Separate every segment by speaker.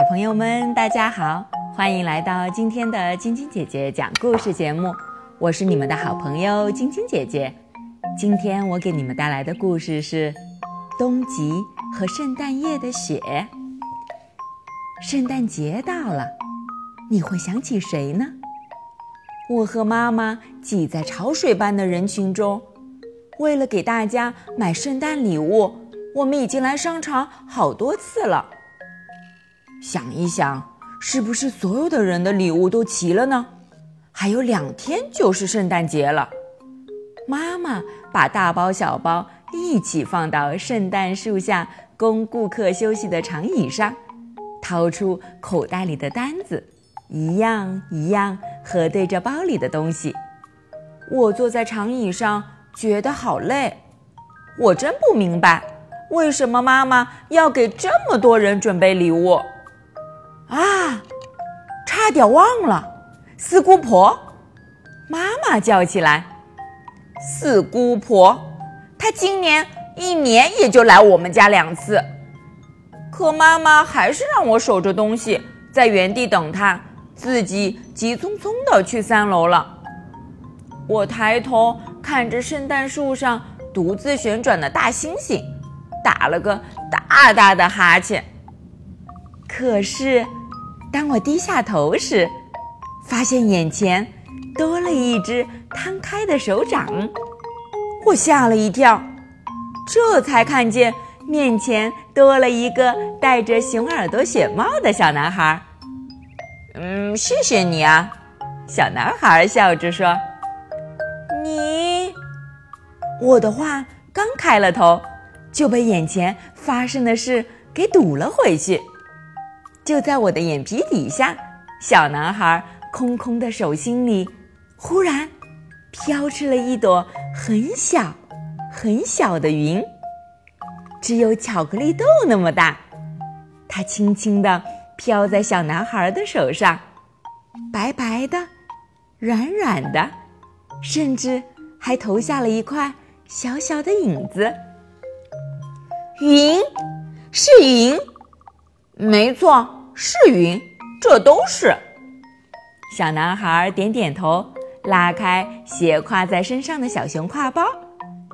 Speaker 1: 小朋友们，大家好，欢迎来到今天的晶晶姐姐讲故事节目。我是你们的好朋友晶晶姐姐。今天我给你们带来的故事是《冬极和圣诞夜的雪》。圣诞节到了，你会想起谁呢？我和妈妈挤在潮水般的人群中，为了给大家买圣诞礼物，我们已经来商场好多次了。想一想，是不是所有的人的礼物都齐了呢？还有两天就是圣诞节了。妈妈把大包小包一起放到圣诞树下供顾客休息的长椅上，掏出口袋里的单子，一样一样核对着包里的东西。我坐在长椅上，觉得好累。我真不明白，为什么妈妈要给这么多人准备礼物。啊！差点忘了，四姑婆！妈妈叫起来：“四姑婆，她今年一年也就来我们家两次。”可妈妈还是让我守着东西，在原地等她，自己急匆匆的去三楼了。我抬头看着圣诞树上独自旋转的大猩猩，打了个大大的哈欠。可是。当我低下头时，发现眼前多了一只摊开的手掌，我吓了一跳，这才看见面前多了一个戴着熊耳朵雪帽的小男孩。嗯，谢谢你啊，小男孩笑着说。你，我的话刚开了头，就被眼前发生的事给堵了回去。就在我的眼皮底下，小男孩空空的手心里，忽然飘出了一朵很小、很小的云，只有巧克力豆那么大。它轻轻地飘在小男孩的手上，白白的、软软的，甚至还投下了一块小小的影子。云，是云。没错，是云，这都是。小男孩点点头，拉开斜挎在身上的小熊挎包，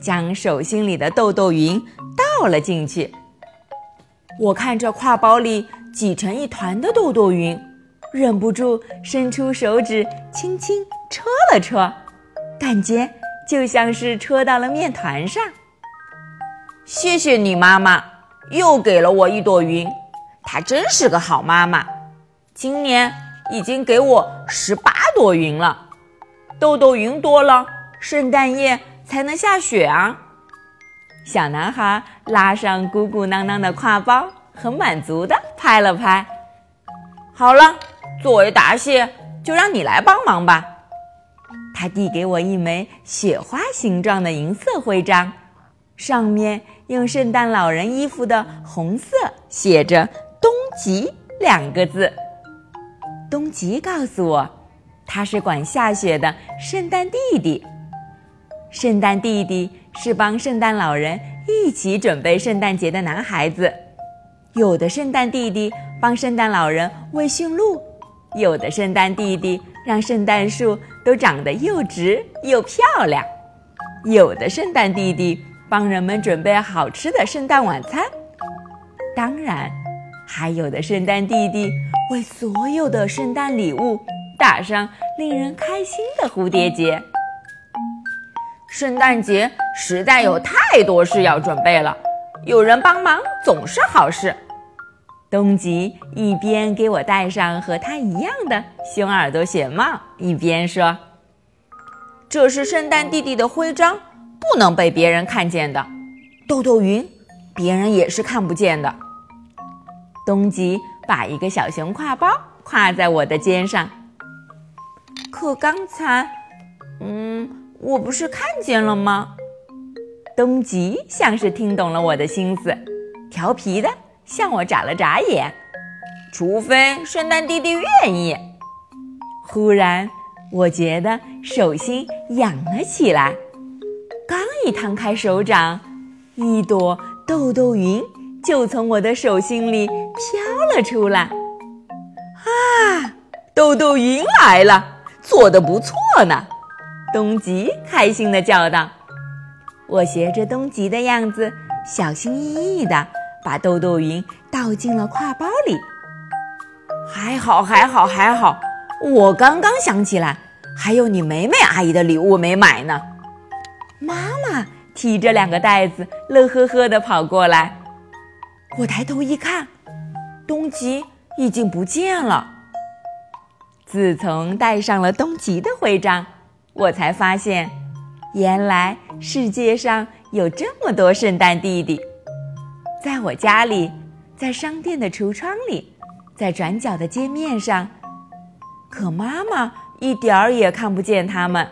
Speaker 1: 将手心里的豆豆云倒了进去。我看着挎包里挤成一团的豆豆云，忍不住伸出手指轻轻戳了戳，感觉就像是戳到了面团上。谢谢你，妈妈，又给了我一朵云。她真是个好妈妈，今年已经给我十八朵云了。豆豆云多了，圣诞夜才能下雪啊！小男孩拉上鼓鼓囊囊的挎包，很满足的拍了拍。好了，作为答谢，就让你来帮忙吧。他递给我一枚雪花形状的银色徽章，上面用圣诞老人衣服的红色写着。东极两个字，东极告诉我，他是管下雪的圣诞弟弟。圣诞弟弟是帮圣诞老人一起准备圣诞节的男孩子。有的圣诞弟弟帮圣诞老人喂驯鹿，有的圣诞弟弟让圣诞树都长得又直又漂亮，有的圣诞弟弟帮人们准备好吃的圣诞晚餐。当然。还有的圣诞弟弟为所有的圣诞礼物打上令人开心的蝴蝶结。圣诞节实在有太多事要准备了，有人帮忙总是好事。东极一边给我戴上和他一样的熊耳朵雪帽，一边说：“这是圣诞弟弟的徽章，不能被别人看见的。豆豆云，别人也是看不见的。”东极把一个小熊挎包挎在我的肩上，可刚才，嗯，我不是看见了吗？东极像是听懂了我的心思，调皮的向我眨了眨眼。除非圣诞弟弟愿意。忽然，我觉得手心痒了起来，刚一摊开手掌，一朵豆豆云。就从我的手心里飘了出来。啊，豆豆云来了，做的不错呢！东极开心的叫道。我学着东极的样子，小心翼翼地把豆豆云倒进了挎包里。还好，还好，还好！我刚刚想起来，还有你美美阿姨的礼物没买呢。妈妈提着两个袋子，乐呵呵地跑过来。我抬头一看，东极已经不见了。自从戴上了东极的徽章，我才发现，原来世界上有这么多圣诞弟弟。在我家里，在商店的橱窗里，在转角的街面上，可妈妈一点儿也看不见他们。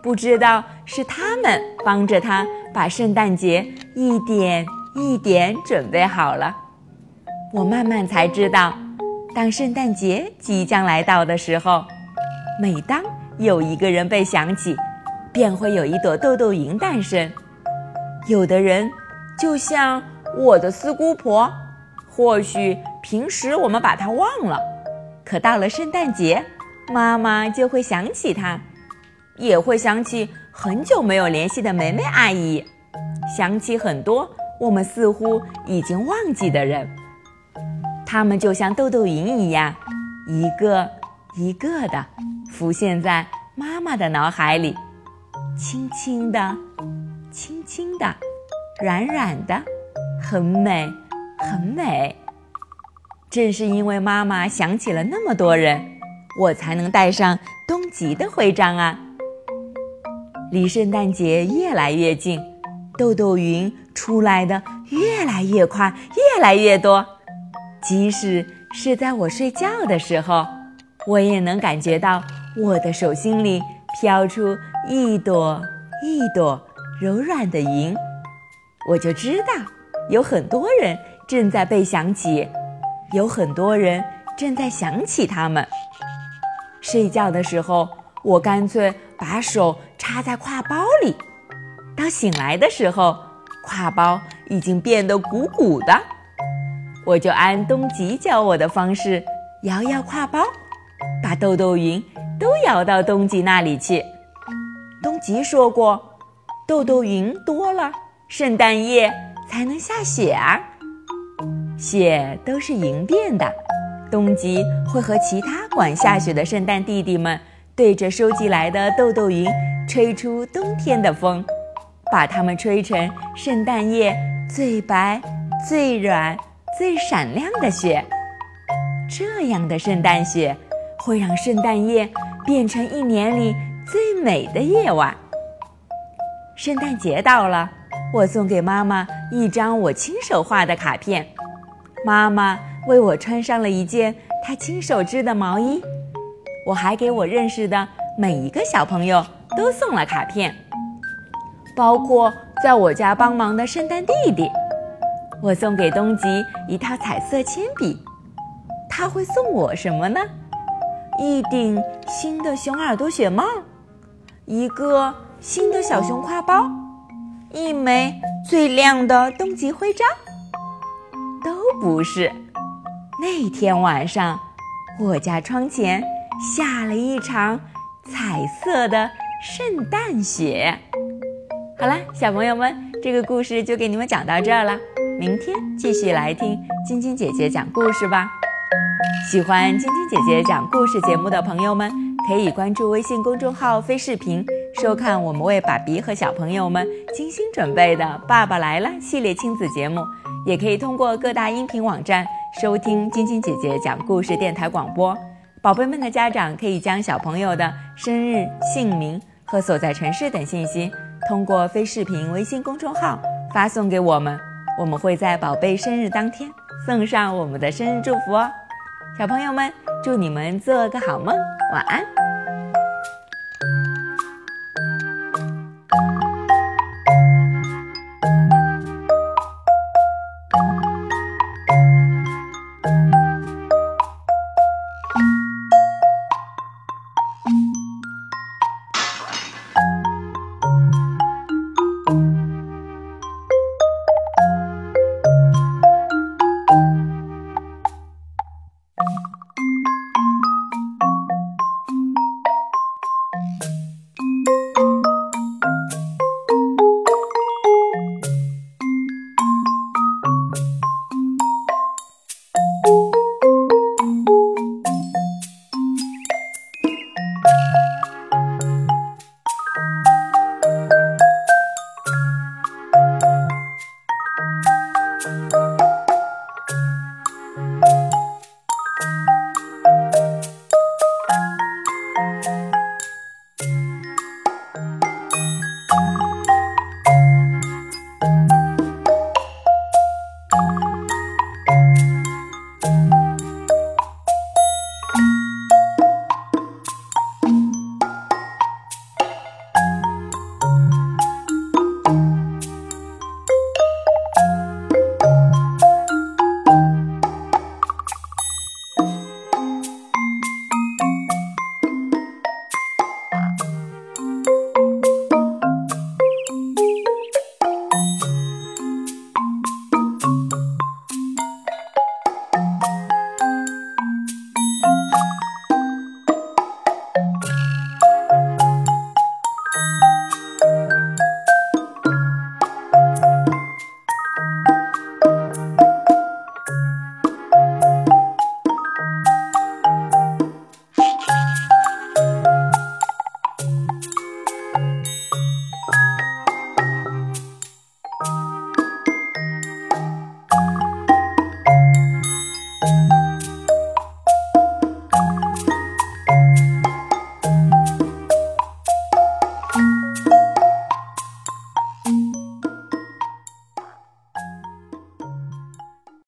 Speaker 1: 不知道是他们帮着他把圣诞节一点一点准备好了。我慢慢才知道，当圣诞节即将来到的时候，每当有一个人被想起，便会有一朵豆豆云诞生。有的人就像我的四姑婆，或许平时我们把她忘了，可到了圣诞节，妈妈就会想起她。也会想起很久没有联系的梅梅阿姨，想起很多我们似乎已经忘记的人。他们就像豆豆云一样，一个一个的浮现在妈妈的脑海里，轻轻的，轻轻的，软软的，很美，很美。正是因为妈妈想起了那么多人，我才能带上东极的徽章啊。离圣诞节越来越近，豆豆云出来的越来越快，越来越多。即使是在我睡觉的时候，我也能感觉到我的手心里飘出一朵一朵柔软的云。我就知道，有很多人正在被想起，有很多人正在想起他们。睡觉的时候，我干脆把手。插在挎包里，当醒来的时候，挎包已经变得鼓鼓的。我就按东极教我的方式摇摇挎包，把豆豆云都摇到东极那里去。东极说过，豆豆云多了，圣诞夜才能下雪啊。雪都是云变的，东极会和其他管下雪的圣诞弟弟们对着收集来的豆豆云。吹出冬天的风，把它们吹成圣诞夜最白、最软、最闪亮的雪。这样的圣诞雪会让圣诞夜变成一年里最美的夜晚。圣诞节到了，我送给妈妈一张我亲手画的卡片，妈妈为我穿上了一件她亲手织的毛衣。我还给我认识的每一个小朋友。都送了卡片，包括在我家帮忙的圣诞弟弟。我送给东极一套彩色铅笔，他会送我什么呢？一顶新的熊耳朵雪帽，一个新的小熊挎包，一枚最亮的东极徽章。都不是。那天晚上，我家窗前下了一场彩色的。圣诞雪，好了，小朋友们，这个故事就给你们讲到这儿了。明天继续来听晶晶姐姐讲故事吧。喜欢晶晶姐姐讲故事节目的朋友们，可以关注微信公众号“飞视频”，收看我们为爸比和小朋友们精心准备的《爸爸来了》系列亲子节目。也可以通过各大音频网站收听晶晶姐姐讲故事电台广播。宝贝们的家长可以将小朋友的生日、姓名和所在城市等信息，通过非视频微信公众号发送给我们，我们会在宝贝生日当天送上我们的生日祝福哦。小朋友们，祝你们做个好梦，晚安。